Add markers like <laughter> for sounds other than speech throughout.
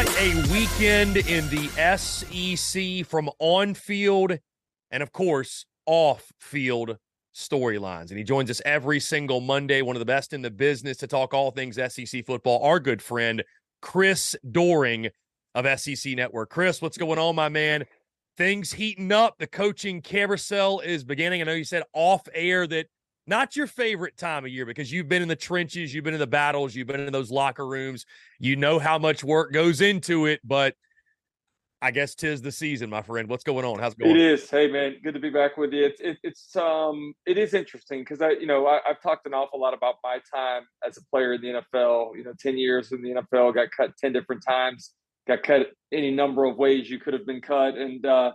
What a weekend in the SEC from on field and, of course, off field storylines. And he joins us every single Monday, one of the best in the business to talk all things SEC football. Our good friend, Chris Doering of SEC Network. Chris, what's going on, my man? Things heating up. The coaching carousel is beginning. I know you said off air that not your favorite time of year because you've been in the trenches, you've been in the battles, you've been in those locker rooms. You know how much work goes into it, but I guess tis the season, my friend. What's going on? How's it going? It is. Hey, man, good to be back with you. It's it, it's um it is interesting because I you know I, have talked an awful lot about my time as a player in the NFL. You know, ten years in the NFL, got cut ten different times, got cut any number of ways you could have been cut, and uh,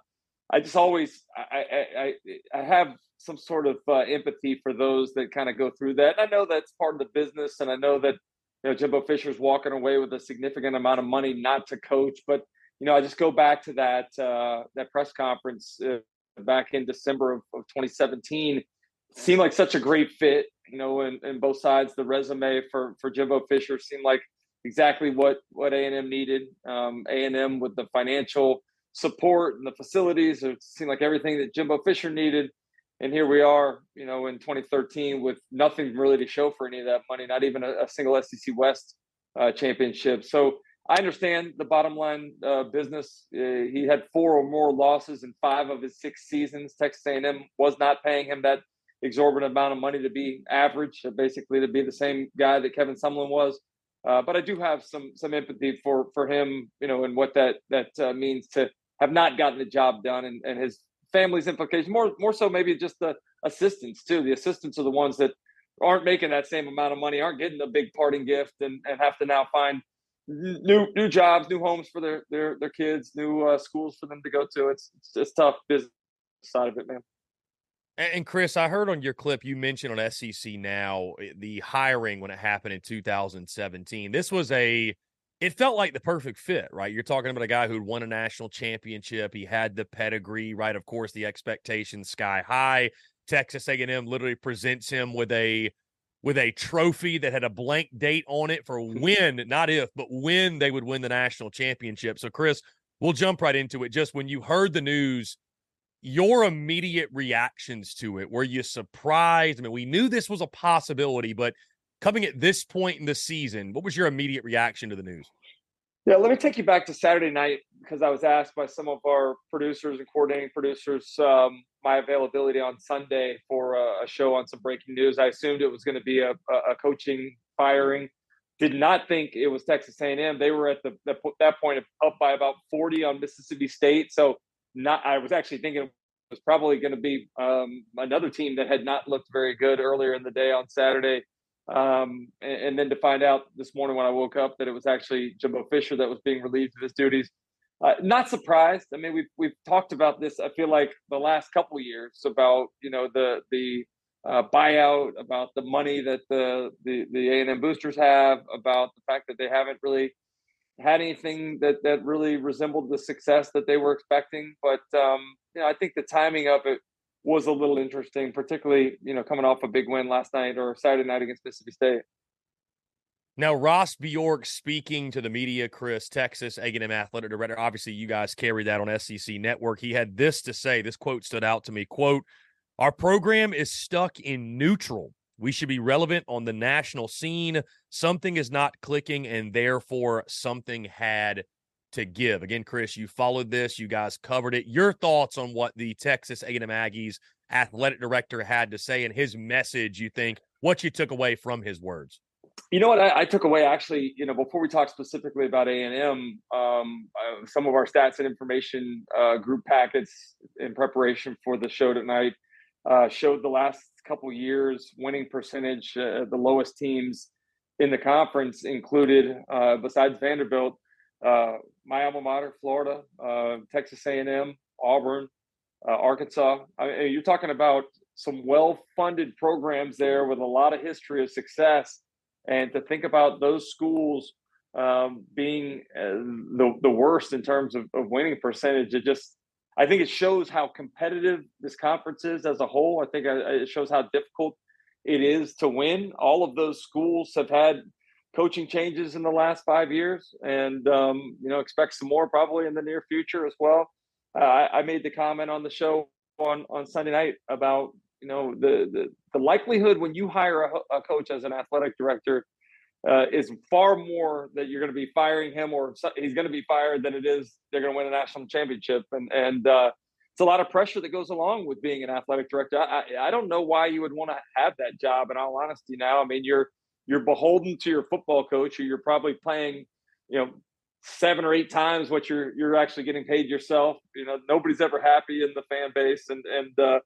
I just always I I I, I have some sort of uh, empathy for those that kind of go through that. And I know that's part of the business, and I know that you know Jimbo Fisher's walking away with a significant amount of money not to coach. But you know, I just go back to that uh, that press conference uh, back in December of, of 2017. It seemed like such a great fit, you know, in, in both sides. The resume for for Jimbo Fisher seemed like exactly what what A and M needed. Um, A and M with the financial support and the facilities. It seemed like everything that Jimbo Fisher needed and here we are, you know, in 2013 with nothing really to show for any of that money, not even a, a single SEC West uh, championship. So I understand the bottom line uh, business. Uh, he had four or more losses in five of his six seasons. Texas A&M was not paying him that exorbitant amount of money to be average, uh, basically to be the same guy that Kevin Sumlin was. Uh, but I do have some some empathy for for him, you know, and what that that uh, means to have not gotten the job done, and, and his family's implications. More more so maybe just the assistants too. The assistants are the ones that aren't making that same amount of money, aren't getting a big parting gift, and, and have to now find new new jobs, new homes for their their their kids, new uh, schools for them to go to. It's it's, it's tough business side of it, man. And Chris, I heard on your clip you mentioned on SEC now eh, the hiring when it happened in 2017. This was a it felt like the perfect fit, right? You're talking about a guy who'd won a national championship. He had the pedigree, right? Of course, the expectations sky high. Texas A&M literally presents him with a with a trophy that had a blank date on it for <laughs> when, not if, but when they would win the national championship. So, Chris, we'll jump right into it. Just when you heard the news, your immediate reactions to it were you surprised? I mean, we knew this was a possibility, but coming at this point in the season, what was your immediate reaction to the news? Yeah, let me take you back to Saturday night because I was asked by some of our producers and coordinating producers um, my availability on Sunday for a, a, show on some breaking news. I assumed it was going to be a, a, coaching firing. Did not think it was Texas A&M. They were at the, the that point up by about forty on Mississippi State. So not. I was actually thinking it was probably going to be um, another team that had not looked very good earlier in the day on Saturday. Um, and, and, then to find out this morning when I woke up that it was actually Jimbo Fisher that was being relieved of his duties. Uh, not surprised. I mean, we've we've talked about this. I feel like the last couple years about you know the the uh, buyout, about the money that the the the A and M boosters have, about the fact that they haven't really had anything that that really resembled the success that they were expecting. But um, you know, I think the timing of it was a little interesting, particularly you know coming off a big win last night or Saturday night against Mississippi State. Now, Ross Bjork speaking to the media, Chris, Texas A&M athletic director. Obviously, you guys carry that on SEC Network. He had this to say. This quote stood out to me. "Quote: Our program is stuck in neutral. We should be relevant on the national scene. Something is not clicking, and therefore something had to give. Again, Chris, you followed this. You guys covered it. Your thoughts on what the Texas A&M Aggies athletic director had to say and his message, you think, what you took away from his words? You know what I, I took away actually, you know, before we talk specifically about A&M, um, uh, some of our stats and information uh, group packets in preparation for the show tonight uh, showed the last couple years winning percentage, uh, the lowest teams in the conference included, uh, besides Vanderbilt, uh, my alma mater, Florida, uh, Texas A&M, Auburn, uh, Arkansas. I mean, you're talking about some well-funded programs there with a lot of history of success, and to think about those schools um, being uh, the the worst in terms of, of winning percentage, it just I think it shows how competitive this conference is as a whole. I think uh, it shows how difficult it is to win. All of those schools have had coaching changes in the last five years, and um, you know expect some more probably in the near future as well. Uh, I, I, made the comment on the show on on Sunday night about you know the the, the likelihood when you hire a, a coach as an athletic director uh, is far more that you're going to be firing him or he's going to be fired than it is they're going to win a national championship and and uh, it's a lot of pressure that goes along with being an athletic director. I, I, I don't know why you would want to have that job. In all honesty, now I mean you're you're beholden to your football coach, or you're probably playing, you know, seven or eight times what you're you're actually getting paid yourself. You know, nobody's ever happy in the fan base, and and uh,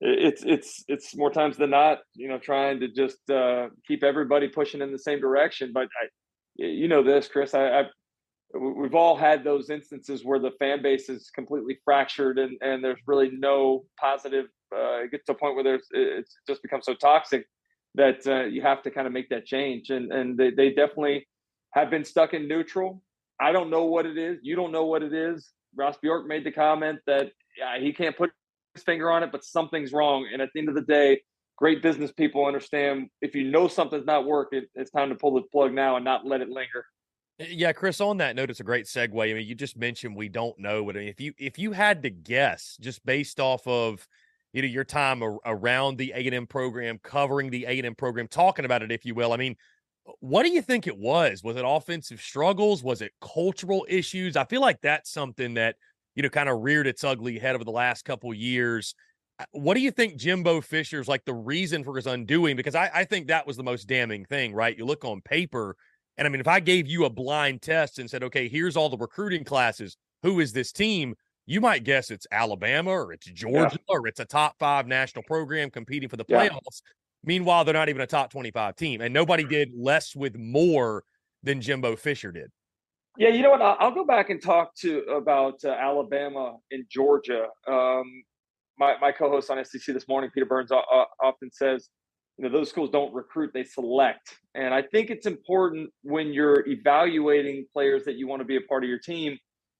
it's it's it's more times than not, you know, trying to just uh, keep everybody pushing in the same direction. But I, you know, this, Chris, I, I we've all had those instances where the fan base is completely fractured and and there's really no positive. Uh, it gets to a point where there's it's just become so toxic that uh, you have to kind of make that change. And and they, they definitely have been stuck in neutral. I don't know what it is. You don't know what it is. Ross Bjork made the comment that yeah, he can't put his finger on it, but something's wrong. And at the end of the day, great business people understand if you know something's not working, it's time to pull the plug now and not let it linger. Yeah, Chris. On that note, it's a great segue. I mean, you just mentioned we don't know, but I mean, if you if you had to guess, just based off of you know your time around the A&M program, covering the A&M program, talking about it, if you will. I mean, what do you think it was? Was it offensive struggles? Was it cultural issues? I feel like that's something that you know kind of reared its ugly head over the last couple years. Uh, what do you think Jimbo Fisher's like the reason for his undoing? Because I, I think that was the most damning thing, right? You look on paper, and I mean, if I gave you a blind test and said, okay, here's all the recruiting classes, who is this team? You might guess it's Alabama or it's Georgia yeah. or it's a top five national program competing for the playoffs. Yeah. Meanwhile, they're not even a top 25 team. And nobody did less with more than Jimbo Fisher did. Yeah, you know what? I'll go back and talk to about uh, Alabama and Georgia. Um, my, my co-host on SEC this morning, Peter Burns, uh, often says, you know, those schools don't recruit; they select. And I think it's important when you're evaluating players that you want to be a part of your team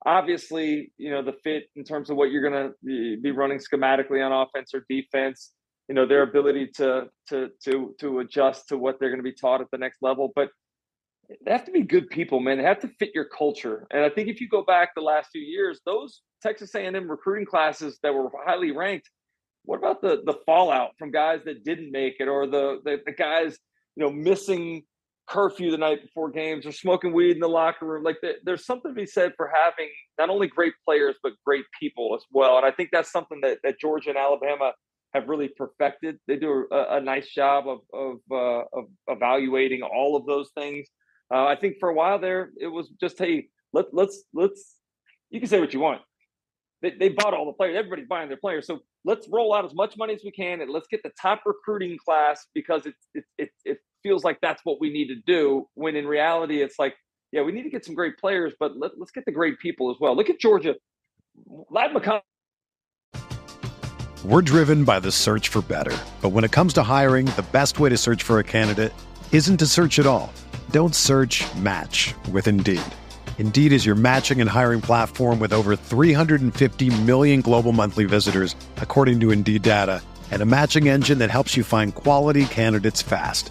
obviously, you know, the fit in terms of what you're going to be running schematically on offense or defense, you know, their ability to to to to adjust to what they're going to be taught at the next level, but they have to be good people, man. They have to fit your culture. And I think if you go back the last few years, those Texas A&M recruiting classes that were highly ranked, what about the the fallout from guys that didn't make it or the the, the guys, you know, missing curfew the night before games or smoking weed in the locker room. Like the, there's something to be said for having not only great players but great people as well. And I think that's something that, that Georgia and Alabama have really perfected. They do a, a nice job of of, uh, of evaluating all of those things. Uh, I think for a while there, it was just hey, let let's let's. You can say what you want. They, they bought all the players. Everybody's buying their players. So let's roll out as much money as we can and let's get the top recruiting class because it's it, it, it feels like that's what we need to do. When in reality, it's like, yeah, we need to get some great players, but let, us get the great people as well. Look at Georgia. McConkey. We're driven by the search for better. But when it comes to hiring, the best way to search for a candidate isn't to search at all. Don't search match with Indeed. Indeed is your matching and hiring platform with over 350 million global monthly visitors, according to Indeed data, and a matching engine that helps you find quality candidates fast.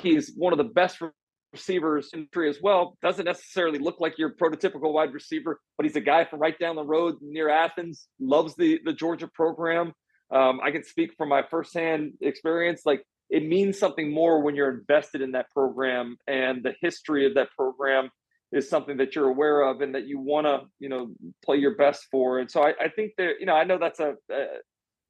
He's one of the best receivers in country as well. Doesn't necessarily look like your prototypical wide receiver, but he's a guy from right down the road near Athens. Loves the the Georgia program. Um, I can speak from my firsthand experience. Like it means something more when you're invested in that program and the history of that program is something that you're aware of and that you want to you know play your best for and so i, I think that you know i know that's a,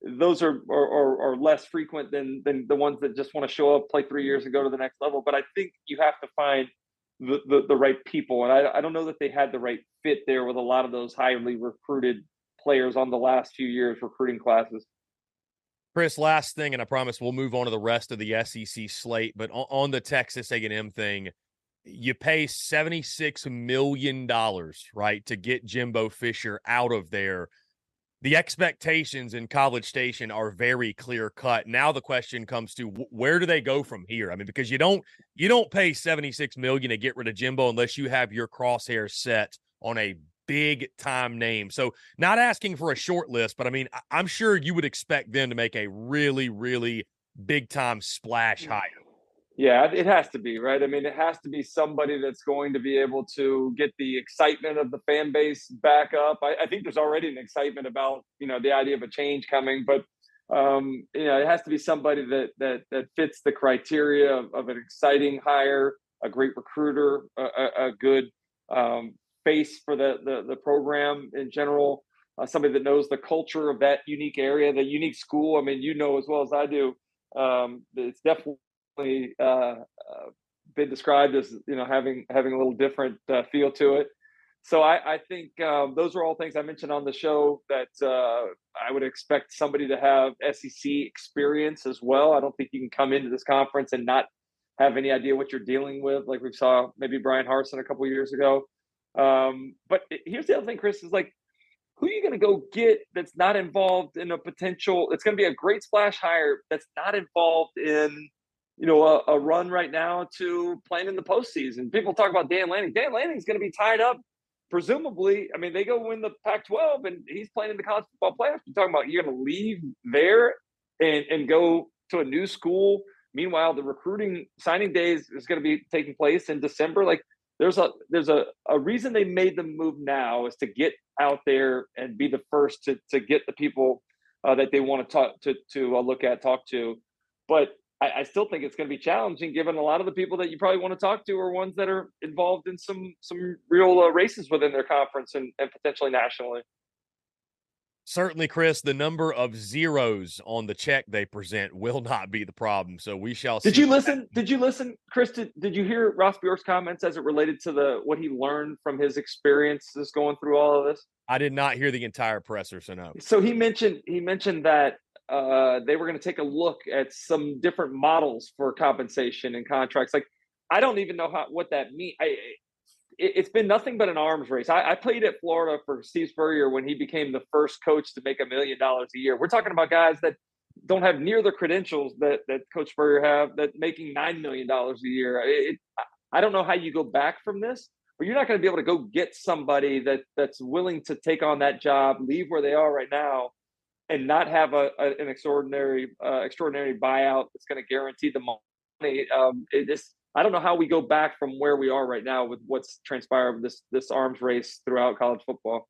those are, are, are less frequent than than the ones that just want to show up play three years and go to the next level but i think you have to find the, the, the right people and I, I don't know that they had the right fit there with a lot of those highly recruited players on the last few years recruiting classes Chris, last thing, and I promise we'll move on to the rest of the SEC slate. But on, on the Texas A&M thing, you pay $76 million, right, to get Jimbo Fisher out of there. The expectations in College Station are very clear cut. Now the question comes to where do they go from here? I mean, because you don't you don't pay 76 million to get rid of Jimbo unless you have your crosshair set on a big time name. So not asking for a short list, but I mean, I'm sure you would expect them to make a really, really big time splash mm. hire. Yeah, it has to be, right? I mean, it has to be somebody that's going to be able to get the excitement of the fan base back up. I, I think there's already an excitement about, you know, the idea of a change coming, but um, you know, it has to be somebody that that that fits the criteria of, of an exciting hire, a great recruiter, a, a, good um, face for the, the the program in general, uh, somebody that knows the culture of that unique area, the unique school. I mean, you know as well as I do, um, it's definitely uh, uh, been described as you know having having a little different uh, feel to it. So I, I think um, those are all things I mentioned on the show that uh, I would expect somebody to have SEC experience as well. I don't think you can come into this conference and not have any idea what you're dealing with, like we saw maybe Bryan Harsin a couple years ago. Um, but here's the other thing, Chris, is like, who are you going to go get that's not involved in a potential? It's going to be a great splash hire that's not involved in you know, a, a, run right now to playing in the postseason. People talk about Dan Lanning. Dan Lanning's going to be tied up, presumably. I mean, they go win the Pac-12, and he's playing in the college football playoffs. You're talking about you're going to leave there and and go to a new school. Meanwhile, the recruiting signing days is going to be taking place in December. Like, there's a there's a, a reason they made the move now is to get out there and be the first to to get the people uh, that they want to talk to to uh, look at, talk to. But I, I still think it's going to be challenging, given a lot of the people that you probably want to talk to are ones that are involved in some some real uh, races within their conference and, and potentially nationally. Certainly, Chris, the number of zeros on the check they present will not be the problem. So we shall. Did you listen? Did you listen, Chris? Did, did you hear Ross Bjork's comments as it related to the what he learned from his experiences going through all of this? I did not hear the entire presser, so no. So he mentioned he mentioned that uh, they were going to take a look at some different models for compensation and contracts. Like, I don't even know how what that means. I, it, has been nothing but an arms race. I, I, played at Florida for Steve Spurrier when he became the first coach to make a million dollars a year. We're talking about guys that don't have near the credentials that that Coach Spurrier have that making nine million dollars a year. It, I don't know how you go back from this, but you're not going to be able to go get somebody that that's willing to take on that job, leave where they are right now, and not have a, a an extraordinary uh, extraordinary buyout that's going to guarantee the money. Um, it just I don't know how we go back from where we are right now with what's transpired with this this arms race throughout college football.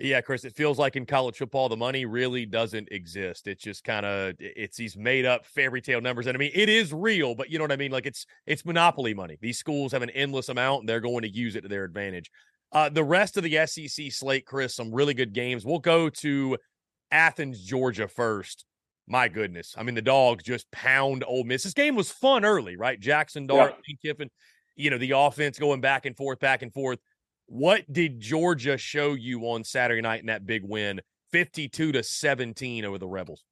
Yeah, Chris, it feels like in college football the money really doesn't exist. It's just kind of it's these made up fairy tale numbers. And I mean, it is real, but you know what I mean? Like it's it's monopoly money. These schools have an endless amount and they're going to use it to their advantage. Uh, the rest of the SEC slate, Chris, some really good games. We'll go to Athens, Georgia first. My goodness. I mean, the dogs just pound Ole Miss. This game was fun early, right? Jackson Dart, yeah. Kiffin, you know, the offense going back and forth, back and forth. What did Georgia show you on Saturday night in that big win, 52 to 17 over the Rebels?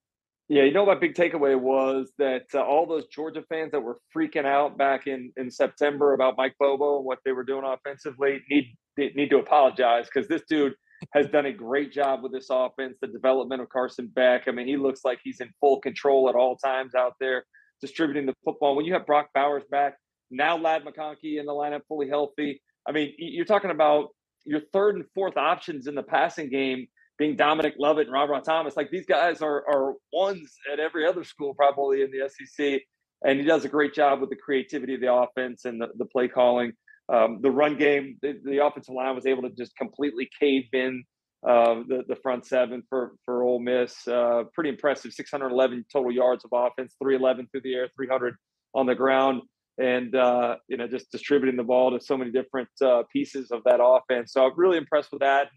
Yeah, you know my big takeaway was that uh, all those Georgia fans that were freaking out back in in September about Mike Bobo and what they were doing offensively need need to apologize because this dude has done a great job with this offense, the development of Carson Beck. I mean, he looks like he's in full control at all times out there, distributing the football. When you have Brock Bowers back, now Ladd McConkey in the lineup fully healthy. I mean, you're talking about your third and fourth options in the passing game being Dominic Lovett and Robert Thomas. Like these guys are are ones at every other school probably in the SEC, and he does a great job with the creativity of the offense and the, the play calling. Um, the run game, the, the, offensive line was able to just completely cave in uh, the the front seven for for Ole Miss. Uh, pretty impressive, 611 total yards of offense, 311 through the air, 300 on the ground, and uh, you know just distributing the ball to so many different uh, pieces of that offense. So I'm really impressed with that.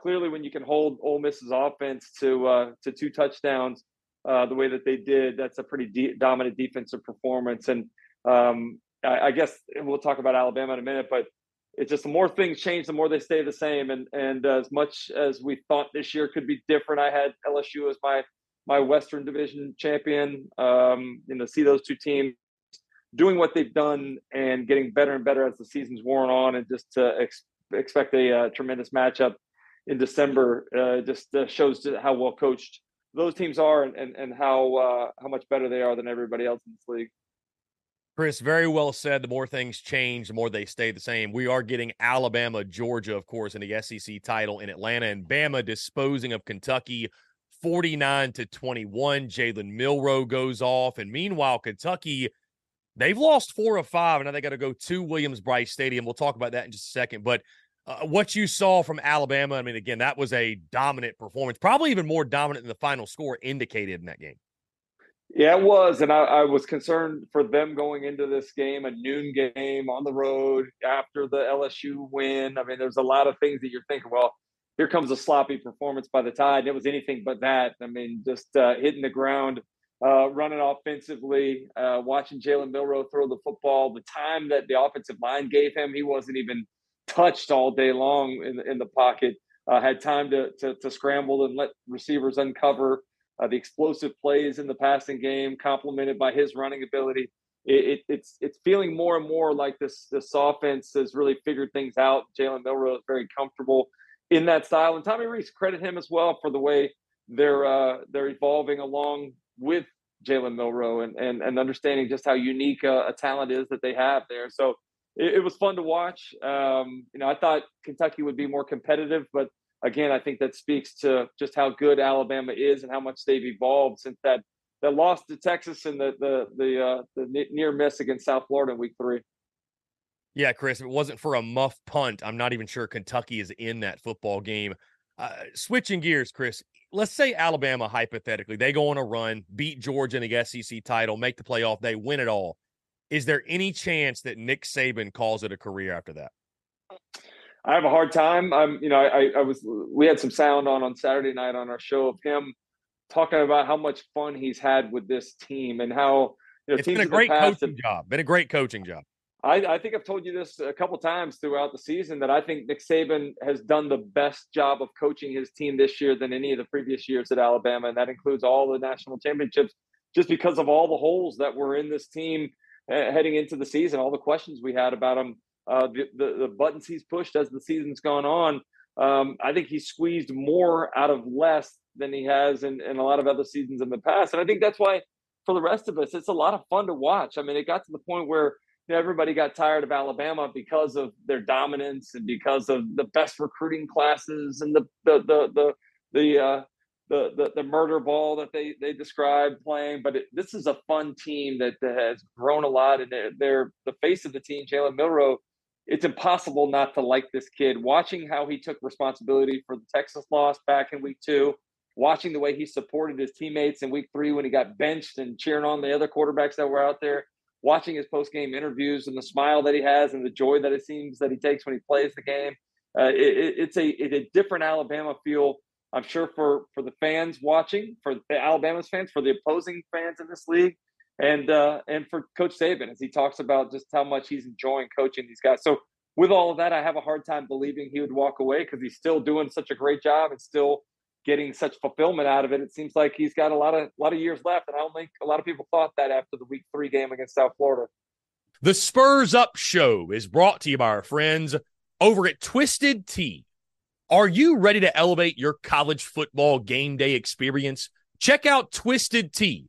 Clearly, when you can hold Ole Miss's offense to uh, to two touchdowns uh, the way that they did, that's a pretty de- dominant defensive performance. And um, I, I guess we'll talk about Alabama in a minute, but it's just the more things change, the more they stay the same. And and as much as we thought this year could be different, I had LSU as my my Western Division champion. Um, you know, see those two teams doing what they've done and getting better and better as the season's worn on, and just to ex- expect a uh, tremendous matchup in December uh, just uh, shows how well coached those teams are and and, and how uh, how much better they are than everybody else in this league. Chris, very well said. The more things change, the more they stay the same. We are getting Alabama, Georgia, of course, in the SEC title in Atlanta, and Bama disposing of Kentucky 49 to 21. Jalen Milroe goes off. And meanwhile, Kentucky, they've lost four of five, and now they got to go to Williams Brice Stadium. We'll talk about that in just a second. But uh, what you saw from Alabama, I mean, again, that was a dominant performance, probably even more dominant than the final score indicated in that game. Yeah, it was, and I, I, was concerned for them going into this game, a noon game on the road after the LSU win. I mean, there's a lot of things that you're thinking. Well, here comes a sloppy performance by the Tide. It was anything but that. I mean, just uh, hitting the ground, uh, running offensively, uh, watching Jalen Milroe throw the football. The time that the offensive line gave him, he wasn't even touched all day long in in the pocket. Uh, had time to, to to scramble and let receivers uncover uh, the explosive plays in the passing game, complemented by his running ability. It, it, it's it's feeling more and more like this this offense has really figured things out. Jalen Milroe is very comfortable in that style, and Tommy Rees credit him as well for the way they're uh, they're evolving along with Jalen Milroe and, and and understanding just how unique a, a talent is that they have there. So it, it was fun to watch. Um, you know, I thought Kentucky would be more competitive, but again, I think that speaks to just how good Alabama is and how much they've evolved since that that loss to Texas and the the the, uh, the near miss against South Florida in Week Three. Yeah, Chris, if it wasn't for a muff punt, I'm not even sure Kentucky is in that football game. Uh, switching gears, Chris, let's say Alabama, hypothetically, they go on a run, beat Georgia in the SEC title, make the playoff, they win it all. Is there any chance that Nick Saban calls it a career after that? I have a hard time. I'm, you know, I, I was, we had some sound on on Saturday night on our show of him talking about how much fun he's had with this team and how, you know, it's been a great coaching have, job. Been a great coaching job. I, I think I've told you this a couple times throughout the season that I think Nick Saban has done the best job of coaching his team this year than any of the previous years at Alabama, and that includes all the national championships, just because of all the holes that were in this team uh, heading into the season, all the questions we had about him uh, the, the, the buttons he's pushed as the season's gone on. Um, I think he's squeezed more out of less than he has in, in a lot of other seasons in the past, and I think that's why for the rest of us, it's a lot of fun to watch. I mean, it got to the point where you know, everybody got tired of Alabama because of their dominance and because of the best recruiting classes and the the the the the uh, the, the, the murder ball that they they described playing. But it, this is a fun team that, that has grown a lot, and they're, they're the face of the team. Jalen Milroe it's impossible not to like this kid. Watching how he took responsibility for the Texas loss back in week two, watching the way he supported his teammates in week three when he got benched and cheering on the other quarterbacks that were out there, watching his post game interviews and the smile that he has and the joy that it seems that he takes when he plays the game. Uh, it, it's a it's a different Alabama feel. I'm sure for for the fans watching, for the Alabama's fans, for the opposing fans in this league, and uh, and for Coach Saban as he talks about just how much he's enjoying coaching these guys. So with all of that, I have a hard time believing he would walk away because he's still doing such a great job and still getting such fulfillment out of it. It seems like he's got a lot of lot of years left, and I don't think a lot of people thought that after the Week Three game against South Florida. The Spurs Up Show is brought to you by our friends over at Twisted Tea. Are you ready to elevate your college football game day experience? Check out Twisted Tea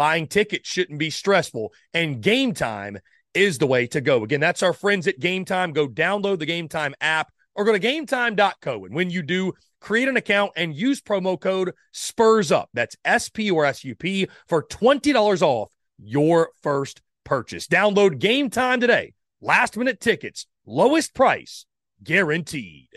buying tickets shouldn't be stressful. And game time is the way to go. Again, that's our friends at Game Time. Go download the Game Time app or go to gametime.co. And when you do, create an account and use promo code SPURS UP. That's S P or S U P for $20 off your first purchase. Download Game Time today. Last minute tickets, lowest price guaranteed.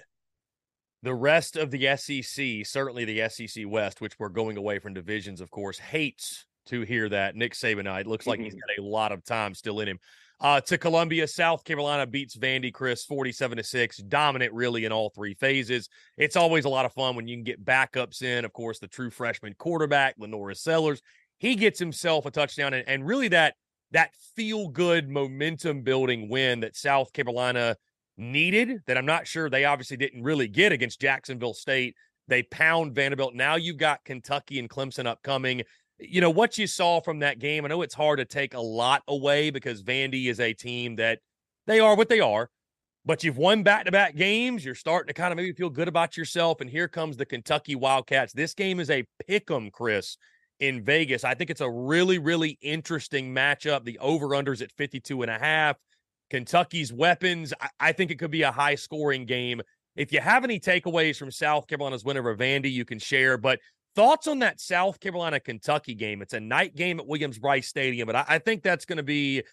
The rest of the SEC, certainly the SEC West, which we're going away from divisions, of course, hates to hear that. Nick Saban, it looks like he's <laughs> got a lot of time still in him. Uh, to Columbia, South Carolina beats Vandy Chris 47 to 6, dominant really in all three phases. It's always a lot of fun when you can get backups in. Of course, the true freshman quarterback, LaNorris Sellers, he gets himself a touchdown and, and really that that feel good momentum building win that South Carolina needed that I'm not sure they obviously didn't really get against Jacksonville State. They pound Vanderbilt. Now you've got Kentucky and Clemson upcoming you know what you saw from that game. I know it's hard to take a lot away because Vandy is a team that they are what they are, but you've won back-to-back games. You're starting to kind of maybe feel good about yourself. And here comes the Kentucky Wildcats. This game is a pick 'em, Chris, in Vegas. I think it's a really, really interesting matchup. The over-unders at 52 and a half. Kentucky's weapons. I, I think it could be a high-scoring game. If you have any takeaways from South Carolina's win over Vandy, you can share. But Thoughts on that South Carolina Kentucky game? It's a night game at Williams Brice Stadium, but I, I think that's going to be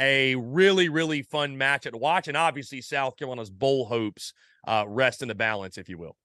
a really, really fun match to watch. And obviously, South Carolina's bowl hopes uh, rest in the balance, if you will.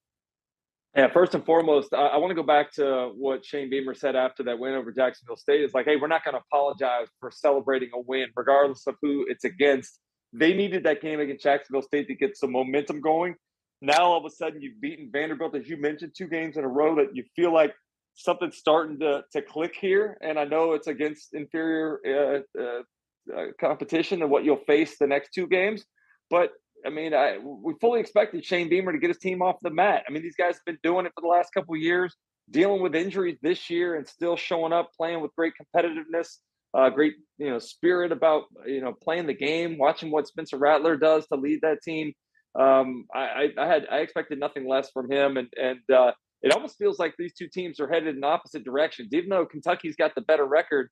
Yeah, first and foremost, I, I want to go back to what Shane Beamer said after that win over Jacksonville State. It's like, hey, we're not going to apologize for celebrating a win, regardless of who it's against. They needed that game against Jacksonville State to get some momentum going. Now all of a sudden you've beaten Vanderbilt, as you mentioned, two games in a row that you feel like something's starting to to click here. And I know it's against inferior uh, uh, uh, competition and what you'll face the next two games, but I mean, I, we fully expected Shane Beamer to get his team off the mat. I mean, these guys have been doing it for the last couple years, dealing with injuries this year, and still showing up, playing with great competitiveness, uh, great you know spirit about you know playing the game, watching what Spencer Rattler does to lead that team um, I, I, had I expected nothing less from him, and and uh, it almost feels like these two teams are headed in opposite directions. Even though Kentucky's got the better record,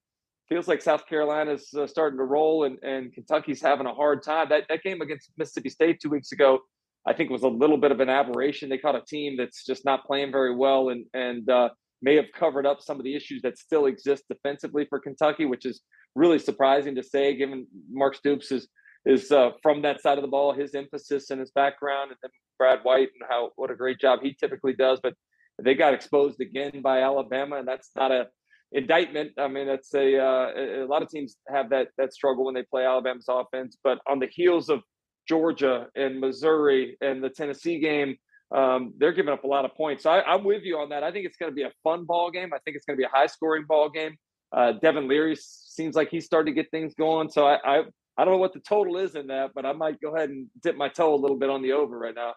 feels like South Carolina's uh, starting to roll, and and Kentucky's having a hard time. That that game against Mississippi State two weeks ago, I think was a little bit of an aberration. They caught a team that's just not playing very well, and and uh, may have covered up some of the issues that still exist defensively for Kentucky, which is really surprising to say, given Mark Stoops is is uh, from that side of the ball, his emphasis and his background, and then Brad White and how what a great job he typically does. But they got exposed again by Alabama, and that's not a indictment. I mean, it's a uh, a lot of teams have that that struggle when they play Alabama's offense. But on the heels of Georgia and Missouri and the Tennessee game, um, they're giving up a lot of points. So I, am with you on that. I think it's going to be a fun ball game. I think it's going to be a high scoring ball game. Uh, Devin Leary seems like he's starting to get things going. So I, I I don't know what the total is in that, but I might go ahead and dip my toe a little bit on the over right now.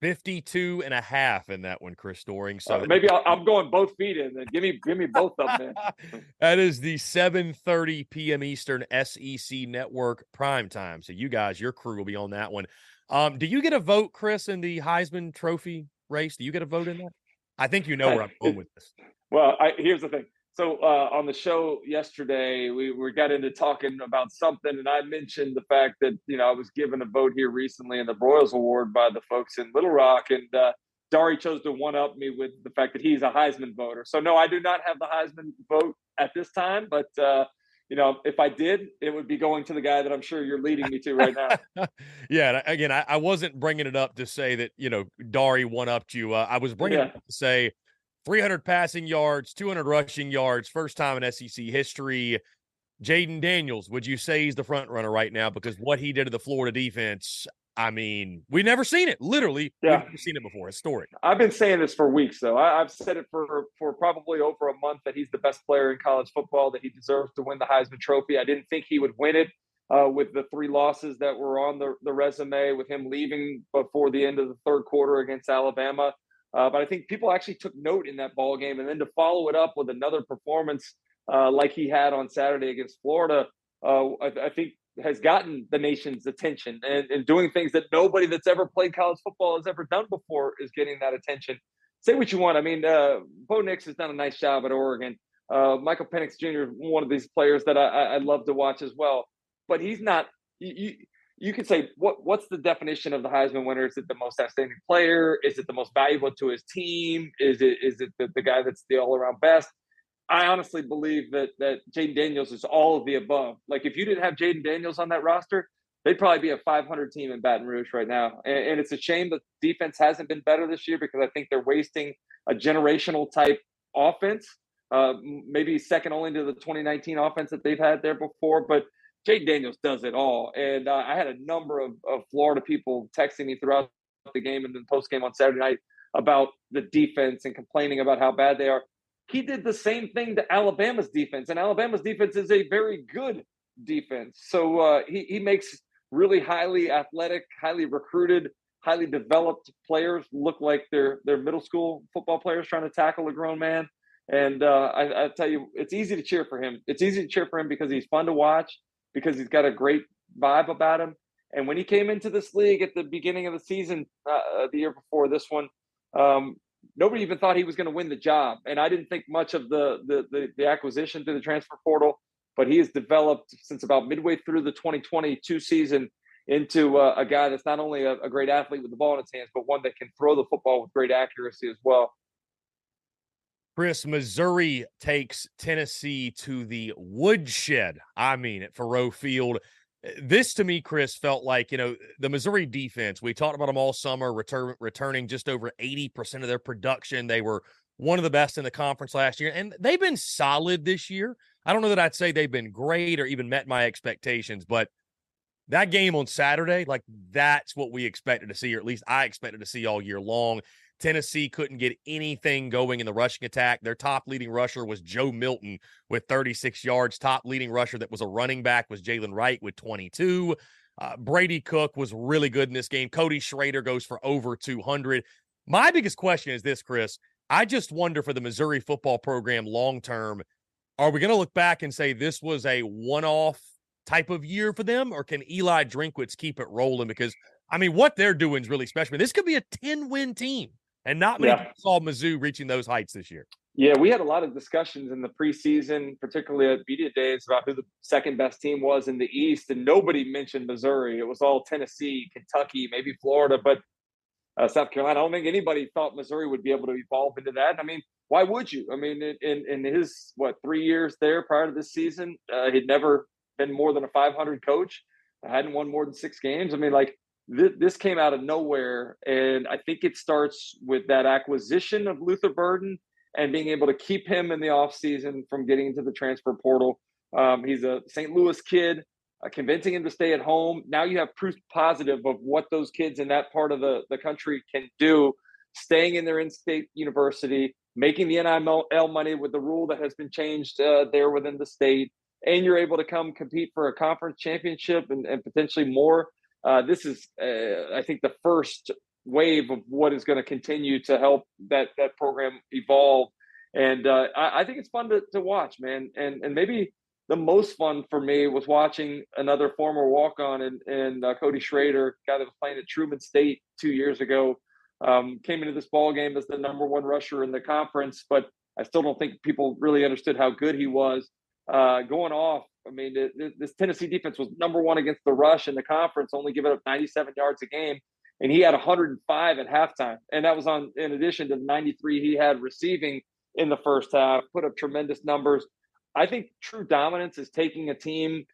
52 and a half in that one, Chris Doering. So uh, maybe i am going both feet in. Then give me give me both of them. <laughs> that is the 7:30 p.m. Eastern SEC Network prime time. So you guys, your crew will be on that one. Um, do you get a vote, Chris, in the Heisman Trophy race? Do you get a vote in that? I think you know where I'm going with this. <laughs> Well, I, here's the thing. So uh, on the show yesterday, we, we got into talking about something, and I mentioned the fact that you know I was given a vote here recently in the Broyles Award by the folks in Little Rock, and uh, Dari chose to one up me with the fact that he's a Heisman voter. So no, I do not have the Heisman vote at this time, but uh, you know, if I did, it would be going to the guy that I'm sure you're leading me to right now. <laughs> yeah. Again, I, I, wasn't bringing it up to say that, you know, Dari one upped you. Uh, I was bringing yeah. it up to say 300 passing yards, 200 rushing yards, first time in SEC history. Jayden Daniels, would you say he's the front runner right now? Because what he did to the Florida defense, I mean, we've never seen it. Literally, yeah. we've never seen it before. Historic. I've been saying this for weeks, though. I, have said it for for probably over a month that he's the best player in college football. That he deserves to win the Heisman Trophy. I didn't think he would win it uh, with the three losses that were on the the resume, with him leaving before the end of the third quarter against Alabama. Uh, but I think people actually took note in that ball game, and then to follow it up with another performance uh, like he had on Saturday against Florida, uh, I, I, think has gotten the nation's attention and, and, doing things that nobody that's ever played college football has ever done before is getting that attention. Say what you want. I mean, uh, Bo Nix has done a nice job at Oregon. Uh, Michael Penix Jr. one of these players that I, I, love to watch as well, but he's not. You, you could say what what's the definition of the Heisman winner? Is it the most outstanding player? Is it the most valuable to his team? Is it is it the, the guy that's the all around best? I honestly believe that that Jayden Daniels is all of the above. Like if you didn't have Jayden Daniels on that roster, they'd probably be a 500 team in Baton Rouge right now. And, and it's a shame that defense hasn't been better this year because I think they're wasting a generational type offense. Uh, maybe second only to the 2019 offense that they've had there before, but Jay Daniels does it all. And uh, I had a number of, of Florida people texting me throughout the game and then post game on Saturday night about the defense and complaining about how bad they are. He did the same thing to Alabama's defense, and Alabama's defense is a very good defense. So uh, he, he makes really highly athletic, highly recruited, highly developed players look like they're they're middle school football players trying to tackle a grown man. And uh, I, I tell you, it's easy to cheer for him. It's easy to cheer for him because he's fun to watch because he's got a great vibe about him. And when he came into this league at the beginning of the season, uh, the year before this one, um, nobody even thought he was going to win the job. And I didn't think much of the, the, the the acquisition through the transfer portal, but he has developed since about midway through the 2022 season into uh, a guy that's not only a, a great athlete with the ball in his hands, but one that can throw the football with great accuracy as well. Chris, Missouri takes Tennessee to the woodshed. I mean, at Faurot Field. Eh, this to me, Chris, felt like, you know, the Missouri defense. We talked about them all summer, return, returning just over 80% of their production. They were one of the best in the conference last year, and they've been solid this year. I don't know that I'd say they've been great or even met my expectations, but that game on Saturday, like that's what we expected to see, or at least I expected to see all year long. Tennessee couldn't get anything going in the rushing attack. Their top leading rusher was Joe Milton with 36 yards. Top leading rusher that was a running back was Jaylen Wright with 22. Uh, Brady Cook was really good in this game. Cody Schrader goes for over 200. My biggest question is this, Chris. I just wonder for the Missouri football program long term, are we going to look back and say this was a one off type of year for them, or can Eli Drinkwitz keep it rolling? Because, I mean, what they're doing is really special. This could be a 10 win team. And not many yeah. saw Mizzou reaching those heights this year. Yeah, we had a lot of discussions in the preseason, particularly at media days, about who the second best team was in the East, and nobody mentioned Missouri. It was all Tennessee, Kentucky, maybe Florida, but uh, South Carolina. I don't think anybody thought Missouri would be able to evolve into that. I mean, why would you? I mean, in in his what three years there prior to this season, uh, he'd never been more than a 500 coach. I hadn't won more than six games. I mean, like th- this came out of nowhere. And I think it starts with that acquisition of Luther Burden and being able to keep him in the offseason from getting into the transfer portal. Um, he's a St. Louis kid, uh, convincing him to stay at home. Now you have proof positive of what those kids in that part of the, the country can do. staying in their in-state university, making the NIL money with the rule that has been changed uh, there within the state, and you're able to come compete for a conference championship and, and potentially more. Uh, this is, uh, I think, the first wave of what is going to continue to help that that program evolve. And uh, I, I, think it's fun to, to watch, man. And and maybe the most fun for me was watching another former walk on and, and uh, Cody Schrader, guy that was playing at Truman State two years ago, um, came into this ball game as the number one rusher in the conference, but I still don't think people really understood how good he was. Uh, going off, I mean, this Tennessee defense was number one against the rush in the conference, only giving up 97 yards a game, and he had 105 at halftime, and that was on in addition to the 93 he had receiving in the first half. Put up tremendous numbers. I think true dominance is taking a team,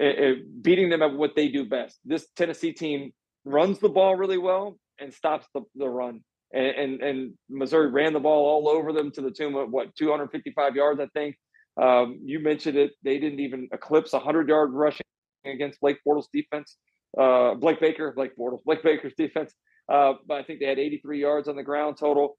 uh, beating them at what they do best. This Tennessee team runs the ball really well and stops the, the run. And, and, and Missouri ran the ball all over them to the tune of what 255 yards, I think. Um, you mentioned it; they didn't even eclipse 100 yard rushing against Blake Bortles' defense. Uh, Blake Baker, Blake Bortles, Blake Baker's defense. Uh, but I think they had 83 yards on the ground total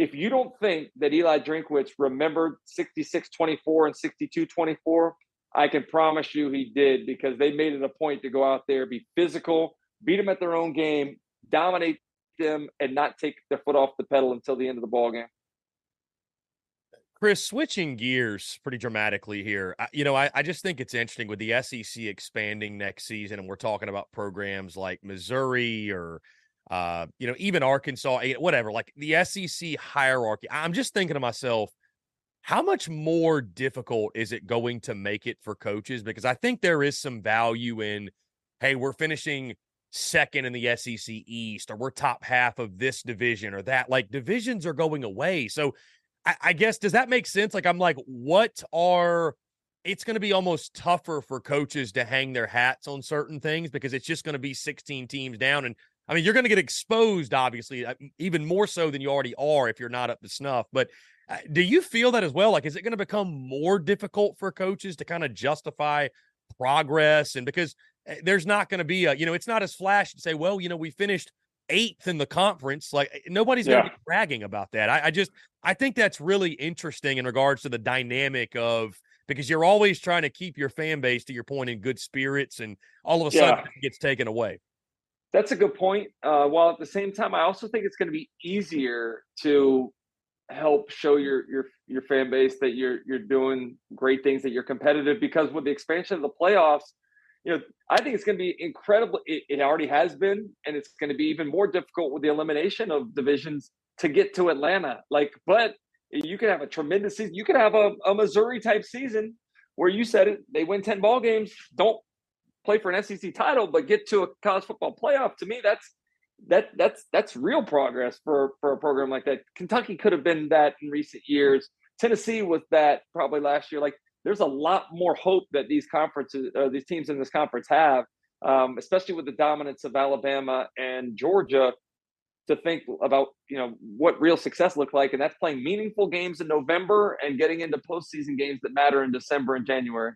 if you don't think that Eli Drinkwitz remembered 66 24 and 62 24, I can promise you he did because they made it a point to go out there, be physical, beat them at their own game, dominate them, and not take their foot off the pedal until the end of the ball game. Chris, switching gears pretty dramatically here. I, you know, I, I just think it's interesting with the SEC expanding next season, and we're talking about programs like Missouri or uh, you know, even Arkansas, eh, whatever, like the SEC hierarchy. I'm just thinking to myself, how much more difficult is it going to make it for coaches? Because I think there is some value in, hey, we're finishing second in the SEC East, or we're top half of this division or that. Like divisions are going away. So I, I guess, does that make sense? Like, I'm like, what are it's going to be almost tougher for coaches to hang their hats on certain things because it's just going to be 16 teams down. And I mean, you're going to get exposed, obviously, uh, even more so than you already are if you're not up to snuff. But uh, do you feel that as well? Like, is it going to become more difficult for coaches to kind of justify progress? And because uh, there's not going to be a, you know, it's not as flashy to say, well, you know, we finished eighth in the conference. Like nobody's going to be bragging about that. I, I, just I think that's really interesting in regards to the dynamic of because you're always trying to keep your fan base to your point in good spirits, and all of a sudden yeah. it gets taken away. That's a good point. Uh, while at the same time, I also think it's going to be easier to help show your your your fan base that you're you're doing great things, that you're competitive. Because with the expansion of the playoffs, you know, I think it's going to be incredible. It, it already has been, and it's going to be even more difficult with the elimination of divisions to get to Atlanta. Like, but you could have a tremendous season. You could have a, a Missouri type season where you said it, they win 10 ball games, don't play for an SEC title, but get to a college football playoff. To me, that's that that's that's real progress for for a program like that. Kentucky could have been that in recent years. Tennessee was that probably last year. Like there's a lot more hope that these conferences, uh, these teams in this conference have, um, especially with the dominance of Alabama and Georgia. To think about you know what real success looked like, and that's playing meaningful games in November and getting into postseason games that matter in December and January.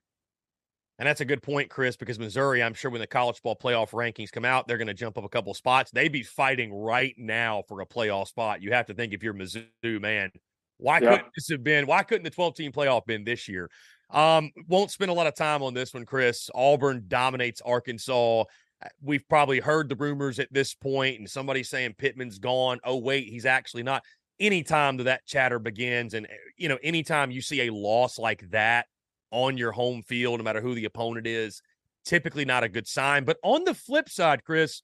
And that's a good point, Chris, because Missouri, I'm sure when the college ball playoff rankings come out, they're going to jump up a couple spots. They'd be fighting right now for a playoff spot. You have to think if you're Mizzou, man, why yeah. couldn't this have been? Why couldn't the 12 team playoff been this year? Um, won't spend a lot of time on this one, Chris. Auburn dominates Arkansas. Uh, we've probably heard the rumors at this point, and somebody saying Pittman's gone. Oh, wait, he's actually not. Anytime that that chatter begins, and eh, you know, anytime you see a loss like that, on your home field, no matter who the opponent is, typically not a good sign. But on the flip side, Chris,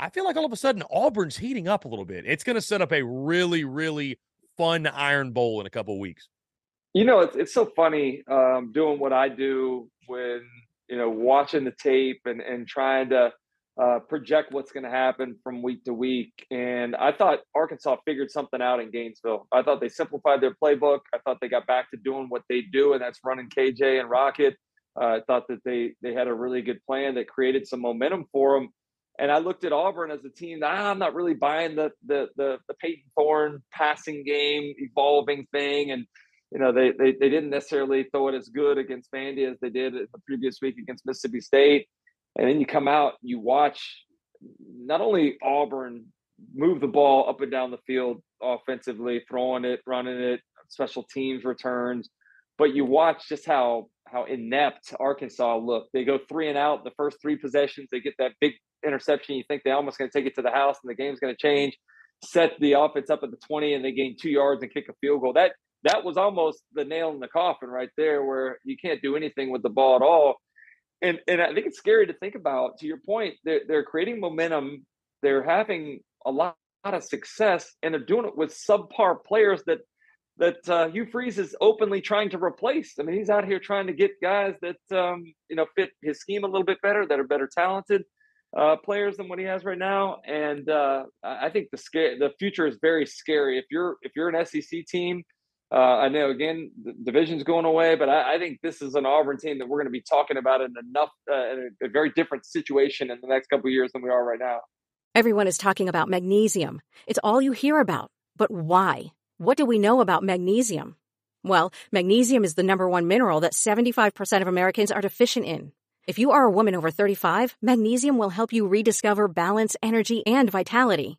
I feel like all of a sudden Auburn's heating up a little bit. It's going to set up a really, really fun Iron Bowl in a couple weeks. You know, it's it's so funny um, doing what I do when you know watching the tape and and trying to uh, project what's going to happen from week to week. And I thought Arkansas figured something out in Gainesville. I thought they simplified their playbook. I thought they got back to doing what they do, and that's running KJ and Rocket. Uh, I thought that they they had a really good plan that created some momentum for them. And I looked at Auburn as a team. Ah, I'm not really buying the the the, the Payton Thorne passing game evolving thing, and you know they, they they didn't necessarily throw it as good against Vandy as they did the previous week against Mississippi State. And then you come out, you watch not only Auburn move the ball up and down the field offensively, throwing it, running it, special teams returns. But you watch just how how inept Arkansas looked. They go three and out the first three possessions. They get that big interception. You think they're almost going to take it to the house and the game's going to change. Set the offense up at the 20 and they gain two yards and kick a field goal. That that was almost the nail in the coffin right there, where you can't do anything with the ball at all. And and I think it's scary to think about. To your point, they're they're creating momentum. They're having a lot, lot of success, and they're doing it with subpar players that that uh, Hugh Freeze is openly trying to replace. I mean, he's out here trying to get guys that um, you know fit his scheme a little bit better, that are better talented uh, players than what he has right now. And uh, I think the scare, the future is very scary. If you're if you're an SEC team, uh, I know again the division's going away, but I, I, think this is an Auburn team that we're going to be talking about in enough uh, in a, a, very different situation in the next couple years than we are right now. Everyone is talking about magnesium. It's all you hear about. But why? What do we know about magnesium? Well, magnesium is the number one mineral that 75% of Americans are deficient in. If you are a woman over 35, magnesium will help you rediscover balance, energy, and vitality.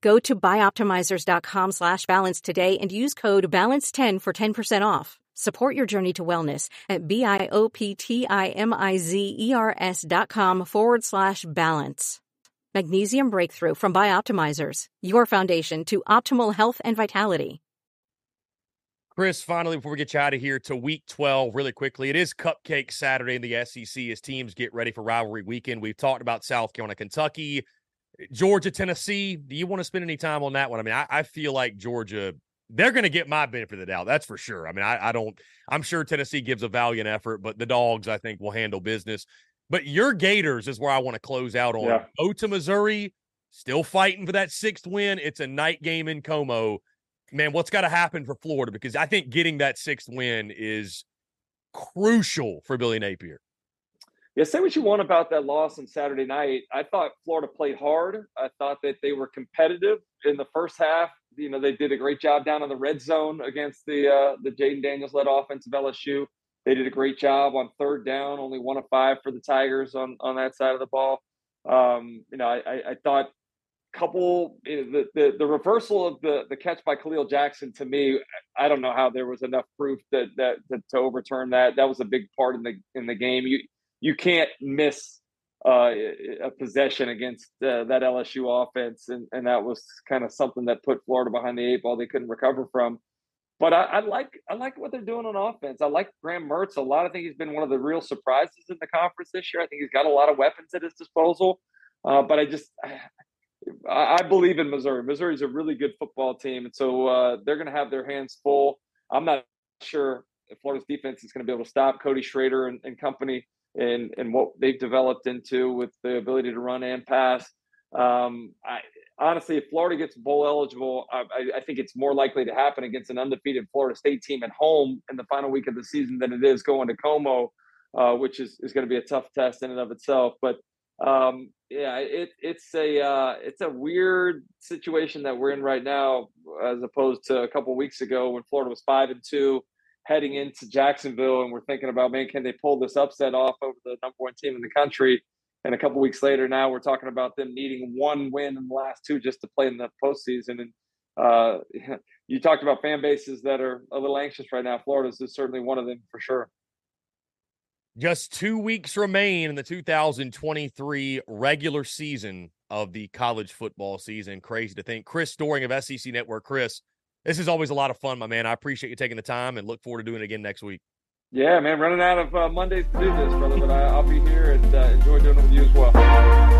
Go to bioptimizers.com slash balance today and use code BALANCE10 for 10% off. Support your journey to wellness at B-I-O-P-T-I-M-I-Z-E-R-S dot com forward slash balance. Magnesium Breakthrough from Bioptimizers, your foundation to optimal health and vitality. Chris, finally, before we get you out of here to week 12, really quickly, it is Cupcake Saturday in the SEC as teams get ready for rivalry weekend. We've talked about South Carolina, Kentucky, Georgia, Tennessee. Do you want to spend any time on that one? I mean, I, I feel like Georgia, they're going to get my benefit of the doubt. That's for sure. I mean, I, I don't, I'm sure Tennessee gives a valiant effort, but the dogs, I think, will handle business. But your Gators is where I want to close out on. Yeah. Go to Missouri, still fighting for that sixth win. It's a night game in Como man, what's got to happen for Florida? Because I think getting that sixth win is crucial for Billy Napier. Yeah, say what you want about that loss on Saturday night. I thought Florida played hard. I thought that they were competitive in the first half. You know, they did a great job down in the red zone against the uh, the Jayden Daniels led offense of LSU. They did a great job on third down, only one of five for the Tigers on on that side of the ball. Um, you know, I, I thought couple the, the, the reversal of the the catch by Kahleil Jackson to me I don't know how there was enough proof that, that that to overturn that that was a big part in the in the game you you can't miss uh, a possession against uh, that LSU offense and and that was kind of something that put Florida behind the eight ball they couldn't recover from but I, I, like I like what they're doing on offense. I like Graham Mertz a lot. I think he's been one of the real surprises in the conference this year. I think he's got a lot of weapons at his disposal. Uh, but I just I believe in Missouri. Missouri is a really good football team, and so uh, they're going to have their hands full. I'm not sure if Florida's defense is going to be able to stop Cody Schrader and, and company and and what they've developed into with the ability to run and pass. Um, I honestly, if Florida gets bowl eligible, I, I, think it's more likely to happen against an undefeated Florida State team at home in the final week of the season than it is going to Como, uh, which is, is going to be a tough test in and of itself. But um, yeah, it, it's a uh, it's a weird situation that we're in right now, as opposed to a couple weeks ago when Florida was five and two, heading into Jacksonville, and we're thinking about man, can they pull this upset off over the number one team in the country? And a couple weeks later, now we're talking about them needing one win in the last two just to play in the postseason. And uh, <laughs> you talked about fan bases that are a little anxious right now. Florida's is certainly one of them for sure. Just two weeks remain in the 2023 regular season of the college football season. Crazy to think. Chris Doering of SEC Network. Chris, this is always a lot of fun, my man. I appreciate you taking the time and look forward to doing it again next week. Yeah, man. Running out of uh, Mondays to do this, brother, but I, will be here and uh, enjoy doing it with you as well.